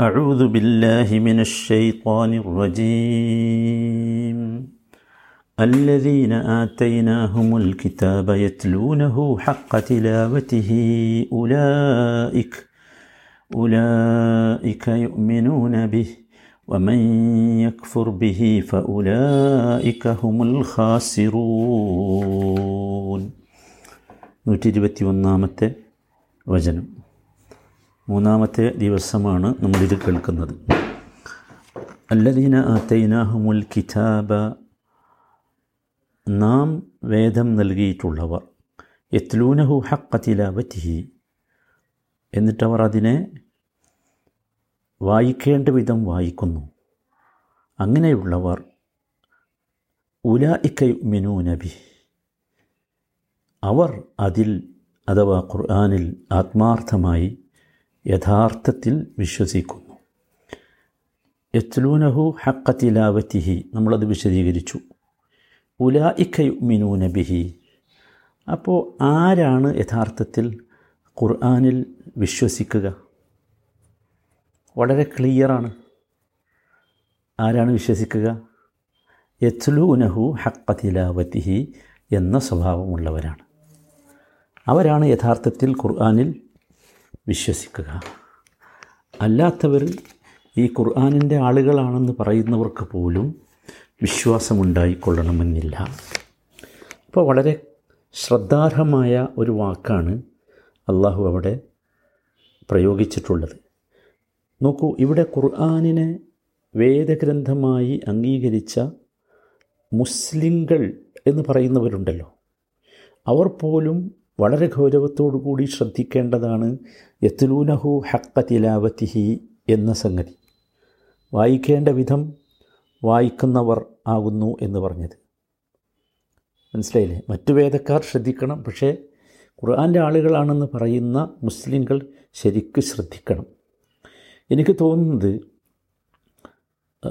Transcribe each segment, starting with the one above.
أعوذ بالله من الشيطان الرجيم. الذين آتيناهم الكتاب يتلونه حق تلاوته أولئك أولئك يؤمنون به ومن يكفر به فأولئك هم الخاسرون. نتيجة والنامة وجنم മൂന്നാമത്തെ ദിവസമാണ് നമ്മളിത് കേൾക്കുന്നത്. അല്ലദീന ആത്തൈനാഹുമുൽ കിതാബ. നാം വേദം നൽകിയിട്ടുള്ളവർ യത്ലൂനഹു ഹക്കത്തിലാവറ്റിഹി എന്നിട്ടവർ അതിനെ വായിക്കേണ്ട വിധം വായിക്കുന്നു. അങ്ങനെയുള്ളവർ ഉലായിക്കയുമിനു നബി അവർ അതിൽ അഥവാ ഖുർആാനിൽ ആത്മാർത്ഥമായി യഥാർത്ഥത്തിൽ വിശ്വസിക്കുന്നു. യത്ലൂനഹു ഹക്കത്തിലാവത്തിഹി നമ്മളത് വിശദീകരിച്ചു. ഉലായിക്കയുമിനു ബിഹി. അപ്പോൾ ആരാണ് യഥാർത്ഥത്തിൽ ഖുർആാനിൽ വിശ്വസിക്കുക? വളരെ ക്ലിയറാണ്. ആരാണ് വിശ്വസിക്കുക? യത്ലൂനഹു ഹക്കത്തിലാവത്തിഹി എന്ന സ്വഭാവമുള്ളവരാണ്. അവരാണ് യഥാർത്ഥത്തിൽ ഖുർആാനിൽ വിശ്വസിക്കുക. അല്ലാത്തവർ ഈ ഖുർആാനിന്റെ ആളുകളാണെന്ന് പറയുന്നവർക്ക് പോലും വിശ്വാസമുണ്ടായിക്കൊള്ളണമെന്നില്ല. അപ്പോൾ വളരെ ശ്രദ്ധാർഹമായ ഒരു വാക്കാണ് അള്ളാഹു അവിടെ പ്രയോഗിച്ചിട്ടുള്ളത്. നോക്കൂ ഇവിടെ ഖുർആാനിനെ വേദഗ്രന്ഥമായി അംഗീകരിച്ച മുസ്ലിങ്ങൾ എന്ന് പറയുന്നവരുണ്ടല്ലോ. അവർ പോലും വളരെ ഗൗരവത്തോടു കൂടി ശ്രദ്ധിക്കേണ്ടതാണ് യത്തുലൂനഹു ഹക്ക തിലാവത്തിഹി എന്ന സംഗതി. വായിക്കേണ്ട വിധം വായിക്കുന്നവർ ആകുന്നു എന്ന് പറഞ്ഞത്. മനസ്സിലായില്ലേ? മറ്റു വേദക്കാർ ശ്രദ്ധിക്കണം പക്ഷേ ഖുർആന്റെ ആളുകളാണെന്ന് പറയുന്ന മുസ്ലിങ്ങൾ ശരിക്ക് ശ്രദ്ധിക്കണം. എനിക്ക് തോന്നുന്നത്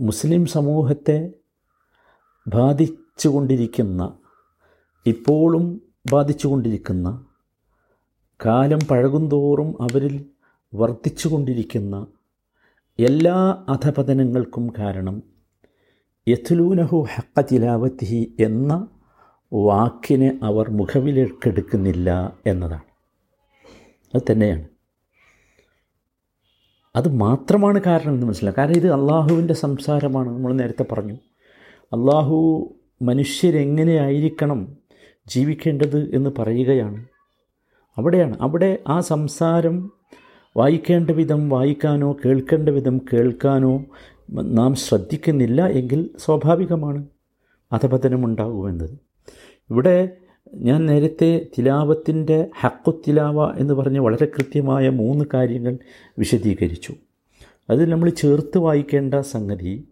മുസ്ലിം സമൂഹത്തെ ബാധിച്ചുകൊണ്ടിരിക്കുന്ന ഇപ്പോഴും ബാധിച്ചുകൊണ്ടിരിക്കുന്ന കാലം പഴകുന്തോറും അവരിൽ വർദ്ധിച്ചുകൊണ്ടിരിക്കുന്ന എല്ലാ അധപതനങ്ങൾക്കും കാരണം യഥുലൂനഹു ഹക്ക തിലാവത്തിഹി എന്ന വാക്കിനെ അവർ മുഖവിലേക്കെടുക്കുന്നില്ല എന്നതാണ്. അത് തന്നെയാണ്. അത് മാത്രമാണ് കാരണം എന്ന് മനസ്സിലാക്കുക കാരണം ഇത് അള്ളാഹുവിന്റെ സംസാരമാണ്. നമ്മൾ നേരത്തെ പറഞ്ഞു. അള്ളാഹു മനുഷ്യരെങ്ങനെയായിരിക്കണം ജീവിക്കേണ്ടത് എന്ന് പറയുകയാണ്. അവിടെയാണ്. അവിടെ ആ സംസാരം വായിക്കേണ്ട വിധം വായിക്കാനോ കേൾക്കേണ്ട വിധം കേൾക്കാനോ നാം ശ്രദ്ധിക്കുന്നില്ല എങ്കിൽ സ്വാഭാവികമാണ് അധപതനമുണ്ടാകുമെന്നത് ഇവിടെ ഞാൻ നേരത്തെ തിലാവത്തിന്റെ ഹക്കുത്തിലാവ എന്ന് പറഞ്ഞ് വളരെ കൃത്യമായ മൂന്ന് കാര്യങ്ങൾ വിശദീകരിച്ചു. അതിൽ നമ്മൾ ചേർത്ത് വായിക്കേണ്ട സംഗതി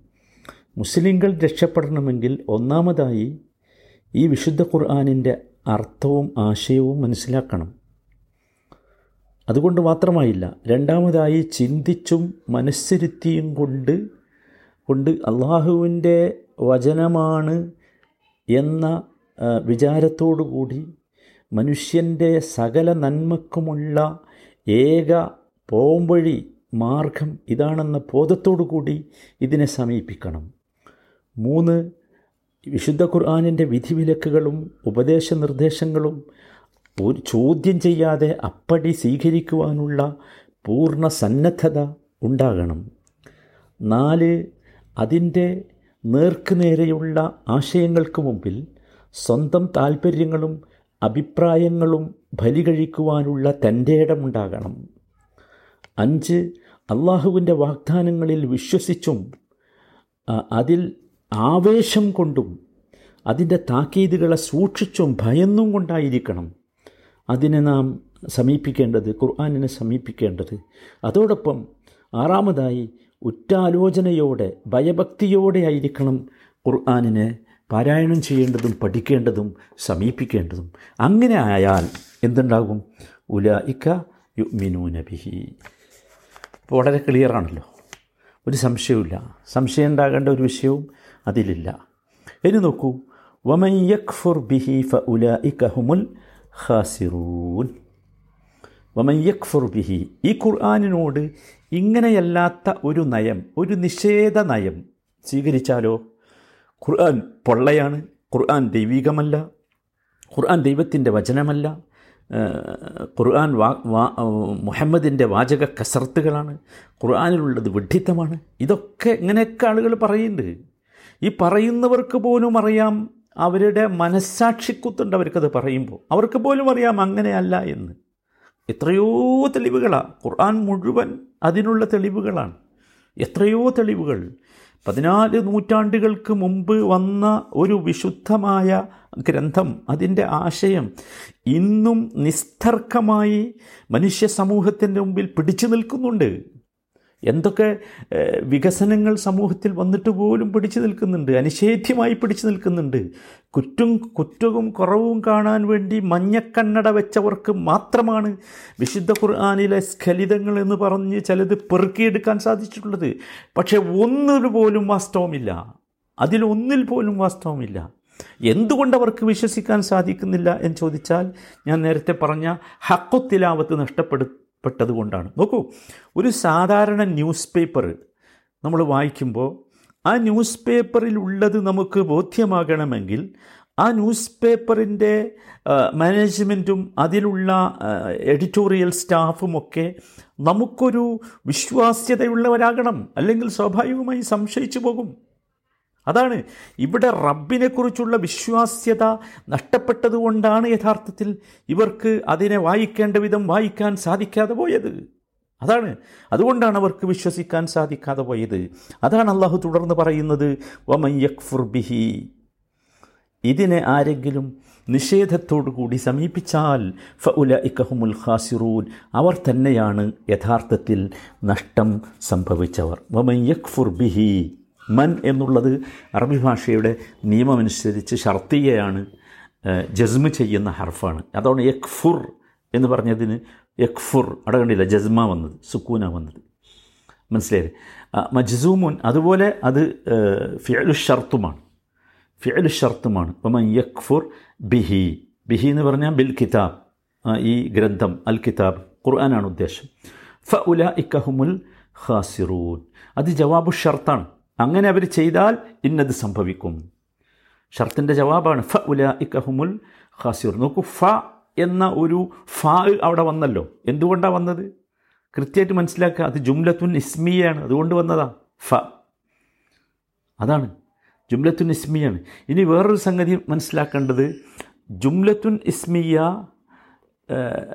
മുസ്ലിങ്ങൾ രക്ഷപ്പെടണമെങ്കിൽ ഒന്നാമതായി ഈ വിശുദ്ധ ഖുർആാനിന്റെ അർത്ഥവും ആശയവും മനസ്സിലാക്കണം. അതുകൊണ്ട് മാത്രമായില്ല രണ്ടാമതായി ചിന്തിച്ചും മനസ്സിരുത്തിയും കൊണ്ട് കൊണ്ട് അള്ളാഹുവിന്റെ വചനമാണ് എന്ന വിചാരത്തോടു കൂടി മനുഷ്യന്റെ സകല നന്മക്കുമുള്ള ഏക പോംവഴി മാർഗം ഇതാണെന്ന ബോധത്തോടു കൂടി ഇതിനെ സമീപിക്കണം. മൂന്ന് വിശുദ്ധ ഖുർആാനിന്റെ വിധിവിലക്കുകളും ഉപദേശ നിർദ്ദേശങ്ങളും ഒരു ചോദ്യം ചെയ്യാതെ അപ്പടി സ്വീകരിക്കുവാനുള്ള പൂർണ സന്നദ്ധത ഉണ്ടാകണം. നാല് അതിന്റെ നേർക്കുനേരെയുള്ള ആശയങ്ങൾക്ക് മുമ്പിൽ സ്വന്തം താൽപ്പര്യങ്ങളും അഭിപ്രായങ്ങളും ബലി കഴിക്കുവാനുള്ള തന്റെ ഇടമുണ്ടാകണം അഞ്ച് അള്ളാഹുവിന്റെ വാഗ്ദാനങ്ങളിൽ വിശ്വസിച്ചും അതിൽ ആവേശം കൊണ്ടും അതിന്റെ താക്കീതുകളെ സൂക്ഷിച്ചും ഭയന്നും കൊണ്ടായിരിക്കണം. അതിനെ നാം സമീപിക്കേണ്ടത് ഖുർആാനിനെ സമീപിക്കേണ്ടത്. അതോടൊപ്പം ആറാമതായി ഉറ്റാലോചനയോടെ ഭയഭക്തിയോടെ ആയിരിക്കണം ഖുർആാനിനെ പാരായണം ചെയ്യേണ്ടതും പഠിക്കേണ്ടതും സമീപിക്കേണ്ടതും. അങ്ങനെ ആയാൽ എന്തുണ്ടാകും? ഉല ഇക്ക നബിഹി അപ്പോൾ വളരെ ക്ലിയറാണല്ലോ. ഒരു സംശയവുമില്ല. സംശയം ഉണ്ടാകേണ്ട ഒരു വിഷയവും അതിലില്ല. ഇനി നോക്കൂ വമൻ ബിഹി ഖാസിറൂൻ വമയ്യക്ഫുർ ബിഹി ഈ ഖുർആാനിനോട് ഇങ്ങനെയല്ലാത്ത ഒരു നയം ഒരു നിഷേധ നയം സ്വീകരിച്ചാലോ? ഖുർആൻ പൊള്ളയാണ് ഖുർആൻ ദൈവികമല്ല ഖുർആൻ ദൈവത്തിന്റെ വചനമല്ല ഖുർആൻ വാ വാ മുഹമ്മദിന്റെ വാചക കസർത്തുകളാണ് ഖുർആാനിലുള്ളത് വിഡ്ഢിത്തമാണ്. ഇതൊക്കെ ഇങ്ങനെയൊക്കെ ആളുകൾ പറയുന്നുണ്ട്. ഈ പറയുന്നവർക്ക് പോലും അറിയാം അവരുടെ മനസ്സാക്ഷിക്കുത്തുണ്ട് അവർക്കത് പറയുമ്പോൾ. അവർക്ക് പോലും അറിയാം അങ്ങനെയല്ല എന്ന്. എത്രയോ തെളിവുകളാണ് ഖുർആൻ മുഴുവൻ അതിനുള്ള തെളിവുകളാണ്. എത്രയോ തെളിവുകൾ. പതിനാല് നൂറ്റാണ്ടുകൾക്ക് മുമ്പ് വന്ന ഒരു വിശുദ്ധമായ ഗ്രന്ഥം അതിന്റെ ആശയം ഇന്നും നിസ്തർക്കമായി മനുഷ്യ സമൂഹത്തിന്റെ മുമ്പിൽ പിടിച്ചു നിൽക്കുന്നുണ്ട്. എന്തൊക്കെ വികസനങ്ങൾ സമൂഹത്തിൽ വന്നിട്ട് പോലും പിടിച്ചു നിൽക്കുന്നുണ്ട് അനിഷേധ്യമായി പിടിച്ചു നിൽക്കുന്നുണ്ട്. കുറ്റും കുറ്റവും കുറവും കാണാൻ വേണ്ടി മഞ്ഞക്കണ്ണട വെച്ചവർക്ക് മാത്രമാണ് വിശുദ്ധ ഖുർആാനിലെ സ്ഖലിതങ്ങൾ എന്ന് പറഞ്ഞ് ചിലത് പെറുക്കിയെടുക്കാൻ സാധിച്ചിട്ടുള്ളത്. പക്ഷേ ഒന്നിൽ പോലും വാസ്തവമില്ല. അതിലൊന്നിൽ പോലും വാസ്തവമില്ല. എന്തുകൊണ്ട് അവർക്ക് വിശ്വസിക്കാൻ സാധിക്കുന്നില്ല എന്ന് ചോദിച്ചാൽ ഞാൻ നേരത്തെ പറഞ്ഞ ഹക്കുത്തിലാവത്ത് നഷ്ടപ്പെടുപ്പെട്ടത് കൊണ്ടാണ് നോക്കൂ ഒരു സാധാരണ ന്യൂസ് പേപ്പർ നമ്മൾ വായിക്കുമ്പോൾ ആ ന്യൂസ് പേപ്പറിൽ ഉള്ളത് നമുക്ക് ബോധ്യമാകണമെങ്കിൽ ആ ന്യൂസ് പേപ്പറിന്റെ മാനേജ്മെന്റും അതിലുള്ള എഡിറ്റോറിയൽ സ്റ്റാഫുമൊക്കെ നമുക്കൊരു വിശ്വാസ്യതയുള്ളവരാകണം. അല്ലെങ്കിൽ സ്വാഭാവികമായി സംശയിച്ചു പോകും. അതാണ്. ഇവിടെ റബ്ബിനെക്കുറിച്ചുള്ള വിശ്വാസ്യത നഷ്ടപ്പെട്ടതുകൊണ്ടാണ് യഥാർത്ഥത്തിൽ ഇവർക്ക് അതിനെ വായിക്കേണ്ട വിധം വായിക്കാൻ സാധിക്കാതെ പോയത്. അതാണ്. അതുകൊണ്ടാണ് അവർക്ക് വിശ്വസിക്കാൻ സാധിക്കാതെ പോയത്. അതാണ് അള്ളാഹു തുടർന്ന് പറയുന്നത് ബിഹി. ഇതിനെ ആരെങ്കിലും നിഷേധത്തോടു കൂടി സമീപിച്ചാൽ ഫഉല ഇക്കഹുമുൽ ഖാസിറൂൻ. അവർ തന്നെയാണ് യഥാർത്ഥത്തിൽ നഷ്ടം സംഭവിച്ചവർ. വമൻ ബിഹി. മൻ എന്നുള്ളത് അറബി ഭാഷയുടെ നിയമമനുസരിച്ച് ഷർത്തിയയാണ് ജസ്മ ചെയ്യുന്ന ഹർഫാണ്. അതാണ് യക്ഫുർ എന്ന് പറഞ്ഞതിന് യക്ഫുർ. അവിടെ കണ്ടില്ല? ജസ്മ വന്നത് സുക്കൂന വന്നത്. മനസ്സിലായത് മജ്സൂമുൻ അതുപോലെ അത് ഫിയലു ഷർത്തുമാണ്. ഫിയലു ഷർത്തുമാണ്. ഒമൻ യക്ഫുർ ബിഹി. ബിഹി എന്ന് പറഞ്ഞാൽ ബിൽ കിതാബ്. ഈ ഗ്രന്ഥം അൽ കിതാബ് ഖുർആനാണ് ഉദ്ദേശം. ഫ ഉല ഇക്കഹുമുൽ ഖാസിറൂൻ. അത് ജവാബു ഷർത്താണ് അങ്ങനെ അവർ ചെയ്താൽ ഇന്നത് സംഭവിക്കും. ഷർത്തിന്റെ ജവാബാണ് ഫ ഉല ഇക്കഹുമുൽ ഖാസിർ നോക്കൂ ഫ എന്ന ഒരു ഫ അവിടെ വന്നല്ലോ. എന്തുകൊണ്ടാണ് വന്നത്? കൃത്യമായിട്ട് മനസ്സിലാക്കുക അത് ജുംലത്തുൻ ഇസ്മിയാണ് അതുകൊണ്ട് വന്നതാ ഫ. അതാണ് ജുംലത്തുൻ ഇസ്മിയാണ്. ഇനി വേറൊരു സംഗതി മനസ്സിലാക്കേണ്ടത് ജുംലത്തുൻ ഇസ്മിയ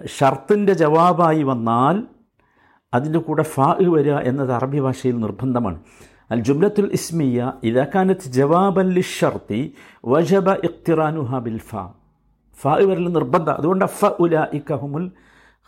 ഷർത്തിന്റെ ജവാബായി വന്നാൽ അതിന്റെ കൂടെ ഫാ വരിക എന്നത് അറബി ഭാഷയിൽ നിർബന്ധമാണ്. അൽ ജുംലത്തുൽ ഇസ്മിയ ഇതാക്കാനത്ത് ജവാബൻ ലിഷർത്തി വജബ ഇഖ്തിറാനുഹ ബിൽ ഫാ വരൽ നിർബന്ധം. അതുകൊണ്ട് ഫ ഉല ഇക്കഹുമുൽ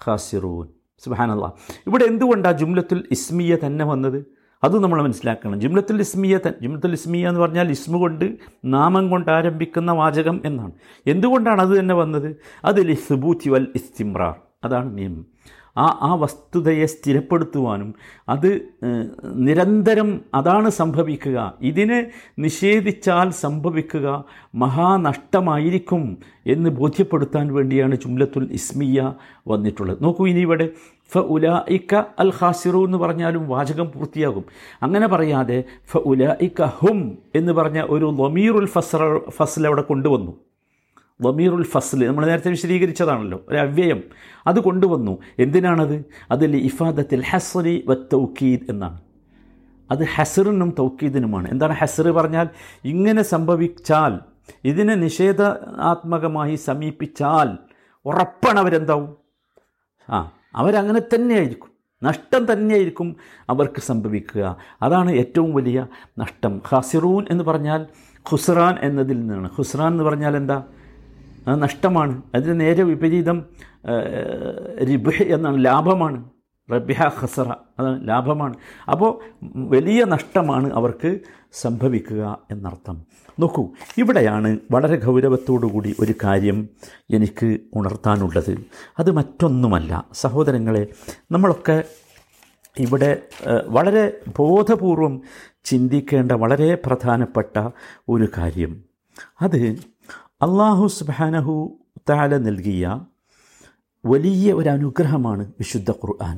ഖാസിറൂൻ. സുബാനല്ല ഇവിടെ എന്തുകൊണ്ടാണ് ജുംലത്തുൽ ഇസ്മിയ തന്നെ വന്നത്? അത് നമ്മൾ മനസ്സിലാക്കണം. ജുംലത്തുൽ ഇസ്മിയ ജുംലത്തുൽ ഇസ്മിയ എന്ന് പറഞ്ഞാൽ ഇസ്മു കൊണ്ട് നാമം കൊണ്ട് ആരംഭിക്കുന്ന വാചകം എന്നാണ്. എന്തുകൊണ്ടാണ് അത് തന്നെ വന്നത്? അതിൽ ഇസ്ബൂത്തി വൽ ഇസ്തിമ്രാർ അതാണ് നിയമം. ആ ആ വസ്തുതയെ സ്ഥിരപ്പെടുത്തുവാനും അത് നിരന്തരം അതാണ് സംഭവിക്കുക. ഇതിനെ നിഷേധിച്ചാൽ സംഭവിക്കുക മഹാനഷ്ടമായിരിക്കും എന്ന് ബോധ്യപ്പെടുത്താൻ വേണ്ടിയാണ് ജുംലത്തുൽ ഇസ്മിയ വന്നിട്ടുള്ളത്. നോക്കൂ ഇനി ഇവിടെ ഫ ഉലായിക്ക അൽ ഹാസിറു എന്ന് പറഞ്ഞാലും വാചകം പൂർത്തിയാകും. അങ്ങനെ പറയാതെ ഫ ഉലായിക്ക ഹും എന്ന് പറഞ്ഞ ഒരു ലൊമീറുൽ ഫസ്ര ഫസൽ അവിടെ കൊണ്ടുവന്നു. വമീറുൽ ഫസ്ൽ നമ്മൾ നേരത്തെ വിശദീകരിച്ചതാണല്ലോ ഒരു അവ്യയം. അത് കൊണ്ടുവന്നു. എന്തിനാണത്? അതിൽ ഇഫാദത്തിൽ ഹസ്രി വ തൗക്കീദ് എന്നാണ്. അത് ഹസറിനും തൗക്കീദിനുമാണ്. എന്താണ് ഹസർ പറഞ്ഞാൽ? ഇങ്ങനെ സംഭവിച്ചാൽ ഇതിനെ നിഷേധാത്മകമായി സമീപിച്ചാൽ ഉറപ്പാണ് അവരെന്താവും? ആ അവരങ്ങനെ തന്നെയായിരിക്കും. നഷ്ടം തന്നെയായിരിക്കും അവർക്ക് സംഭവിക്കുക. അതാണ് ഏറ്റവും വലിയ നഷ്ടം. ഹസിറൂൻ എന്ന് പറഞ്ഞാൽ ഖുസ്റാൻ എന്നതിൽ നിന്നാണ്. ഖുസ്റാൻ എന്ന് പറഞ്ഞാൽ എന്താ? അത് നഷ്ടമാണ്. അതിന് നേരെ വിപരീതം റിബ് എന്നാണ് ലാഭമാണ്. റബിഹ ഖസറ അതാണ് ലാഭമാണ്. അപ്പോൾ വലിയ നഷ്ടമാണ് അവർക്ക് സംഭവിക്കുക എന്നർത്ഥം. നോക്കൂ ഇവിടെയാണ് വളരെ ഗൗരവത്തോടുകൂടി ഒരു കാര്യം എനിക്ക് ഉണർത്താനുള്ളത്. അത് മറ്റൊന്നുമല്ല. സഹോദരങ്ങളെ നമ്മളൊക്കെ ഇവിടെ വളരെ ബോധപൂർവം ചിന്തിക്കേണ്ട വളരെ പ്രധാനപ്പെട്ട ഒരു കാര്യം. അത് അള്ളാഹു സുബാനഹു താല നൽകിയ വലിയ ഒരു അനുഗ്രഹമാണ് വിശുദ്ധ ഖുർആൻ.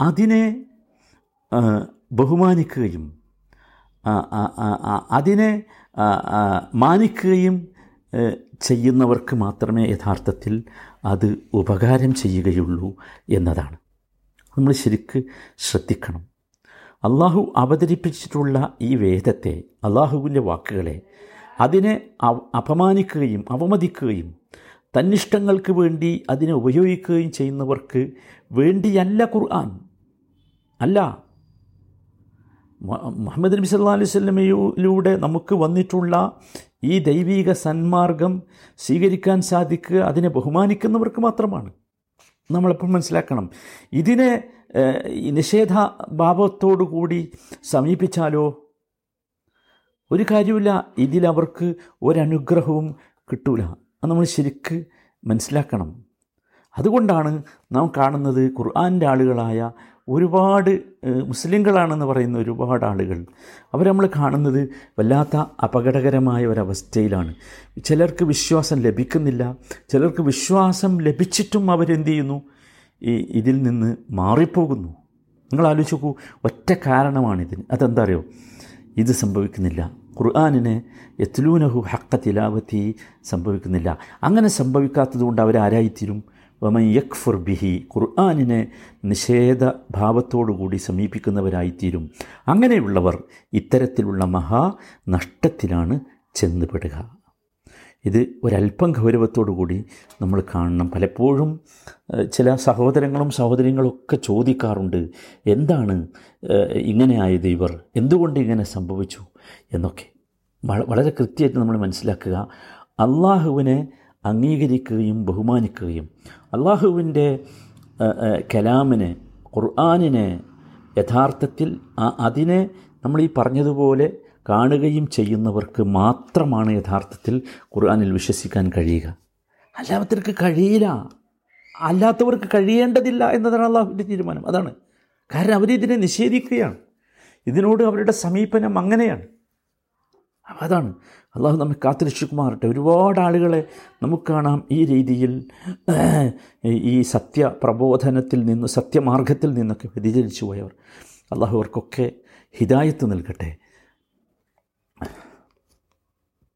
അതിനെ ബഹുമാനിക്കുകയും അതിനെ മാനിക്കുകയും ചെയ്യുന്നവർക്ക് മാത്രമേ യഥാർത്ഥത്തിൽ അത് ഉപകാരം ചെയ്യുകയുള്ളൂ എന്നതാണ്. നമ്മൾ ശരിക്ക് ശ്രദ്ധിക്കണം. അള്ളാഹു അവതരിപ്പിച്ചിട്ടുള്ള ഈ വേദത്തെ അള്ളാഹുവിന്റെ വാക്കുകളെ അതിനെ അപമാനിക്കുകയും അവമതിക്കുകയും തന്നിഷ്ടങ്ങൾക്ക് വേണ്ടി അതിനെ ഉപയോഗിക്കുകയും ചെയ്യുന്നവർക്ക് വേണ്ടിയല്ല ഖുർആൻ. അല്ല. മുഹമ്മദ് നബി സല്ലാ അലൈഹി സ്വലമയിലൂടെ നമുക്ക് വന്നിട്ടുള്ള ഈ ദൈവീക സന്മാർഗം സ്വീകരിക്കാൻ സാധിക്കുക അതിനെ ബഹുമാനിക്കുന്നവർക്ക് മാത്രമാണ്. നമ്മളെപ്പോൾ മനസ്സിലാക്കണം. ഇതിനെ നിഷേധ ഭാവത്തോടു കൂടി സമീപിച്ചാലോ ഒരു കാര്യമില്ല ഇതിലവർക്ക് ഒരനുഗ്രഹവും കിട്ടൂല. അത് നമ്മൾ ശരിക്ക് മനസ്സിലാക്കണം. അതുകൊണ്ടാണ് നാം കാണുന്നത് ഖുർആാന്റെ ആളുകളായ ഒരുപാട് മുസ്ലിങ്ങളാണെന്ന് പറയുന്ന ഒരുപാട് ആളുകൾ. അവർ നമ്മൾ കാണുന്നത് വല്ലാത്ത അപകടകരമായ ഒരവസ്ഥയിലാണ്. ചിലർക്ക് വിശ്വാസം ലഭിക്കുന്നില്ല. ചിലർക്ക് വിശ്വാസം ലഭിച്ചിട്ടും അവരെന്ത് ചെയ്യുന്നു? ഈ ഇതിൽ നിന്ന് മാറിപ്പോകുന്നു. നിങ്ങൾ ആലോചിച്ച് നോക്കൂ ഒറ്റ കാരണമാണിതിന്. അതെന്താ അറിയോ? ഇത് സംഭവിക്കുന്നില്ല. ഖുർആാനിന് എത്ലൂനഹു ഹക്ക തിലാവത്തി സംഭവിക്കുന്നില്ല. അങ്ങനെ സംഭവിക്കാത്തതുകൊണ്ട് അവരാരായിത്തീരും വമൻ യക്ഫുർ ബിഹി ഖുർആാനിനെ നിഷേധ ഭാവത്തോടുകൂടി സമീപിക്കുന്നവരായിത്തീരും. അങ്ങനെയുള്ളവർ ഇത്തരത്തിലുള്ള മഹാ നഷ്ടത്തിലാണ് ചെന്നുപെടുക. ഇത് ഒരല്പം ഗൗരവത്തോടു കൂടി നമ്മൾ കാണണം. പലപ്പോഴും ചില സഹോദരങ്ങളും സഹോദരികളും ഒക്കെ ചോദിക്കാറുണ്ട് എന്താണ് ഇങ്ങനെയായത് ഇവർ? എന്തുകൊണ്ട് ഇങ്ങനെ സംഭവിച്ചു? എന്നൊക്കെ. വളരെ കൃത്യമായിട്ട് നമ്മൾ മനസ്സിലാക്കുക. അള്ളാഹുവിനെ അംഗീകരിക്കുകയും ബഹുമാനിക്കുകയും അള്ളാഹുവിന്റെ കലാമിനെ ഖുർആാനിനെ യഥാർത്ഥത്തിൽ അതിനെ നമ്മൾ ഈ പറഞ്ഞതുപോലെ കാണുകയും ചെയ്യുന്നവർക്ക് മാത്രമാണ് യഥാർത്ഥത്തിൽ ഖുർആാനിൽ വിശ്വസിക്കാൻ കഴിയുക. അല്ലാത്തവർക്ക് കഴിയില്ല. അല്ലാത്തവർക്ക് കഴിയേണ്ടതില്ല എന്നതാണ് അള്ളാഹുവിന്റെ തീരുമാനം. അതാണ്. കാരണം അവരിതിനെ നിഷേധിക്കുകയാണ്. ഇതിനോട് അവരുടെ സമീപനം അങ്ങനെയാണ്. അപ്പം അതാണ്. അള്ളാഹു നമ്മെ കാത്തുരക്ഷിക്കുമാറട്ടെ ഒരുപാട് ആളുകളെ നമുക്ക് കാണാം ഈ രീതിയിൽ ഈ സത്യ പ്രബോധനത്തിൽ നിന്ന് സത്യമാർഗത്തിൽ നിന്നൊക്കെ വ്യതിചലിച്ചു പോയവർ. അള്ളാഹു അവർക്കൊക്കെ ഹിദായത്ത് നൽകട്ടെ.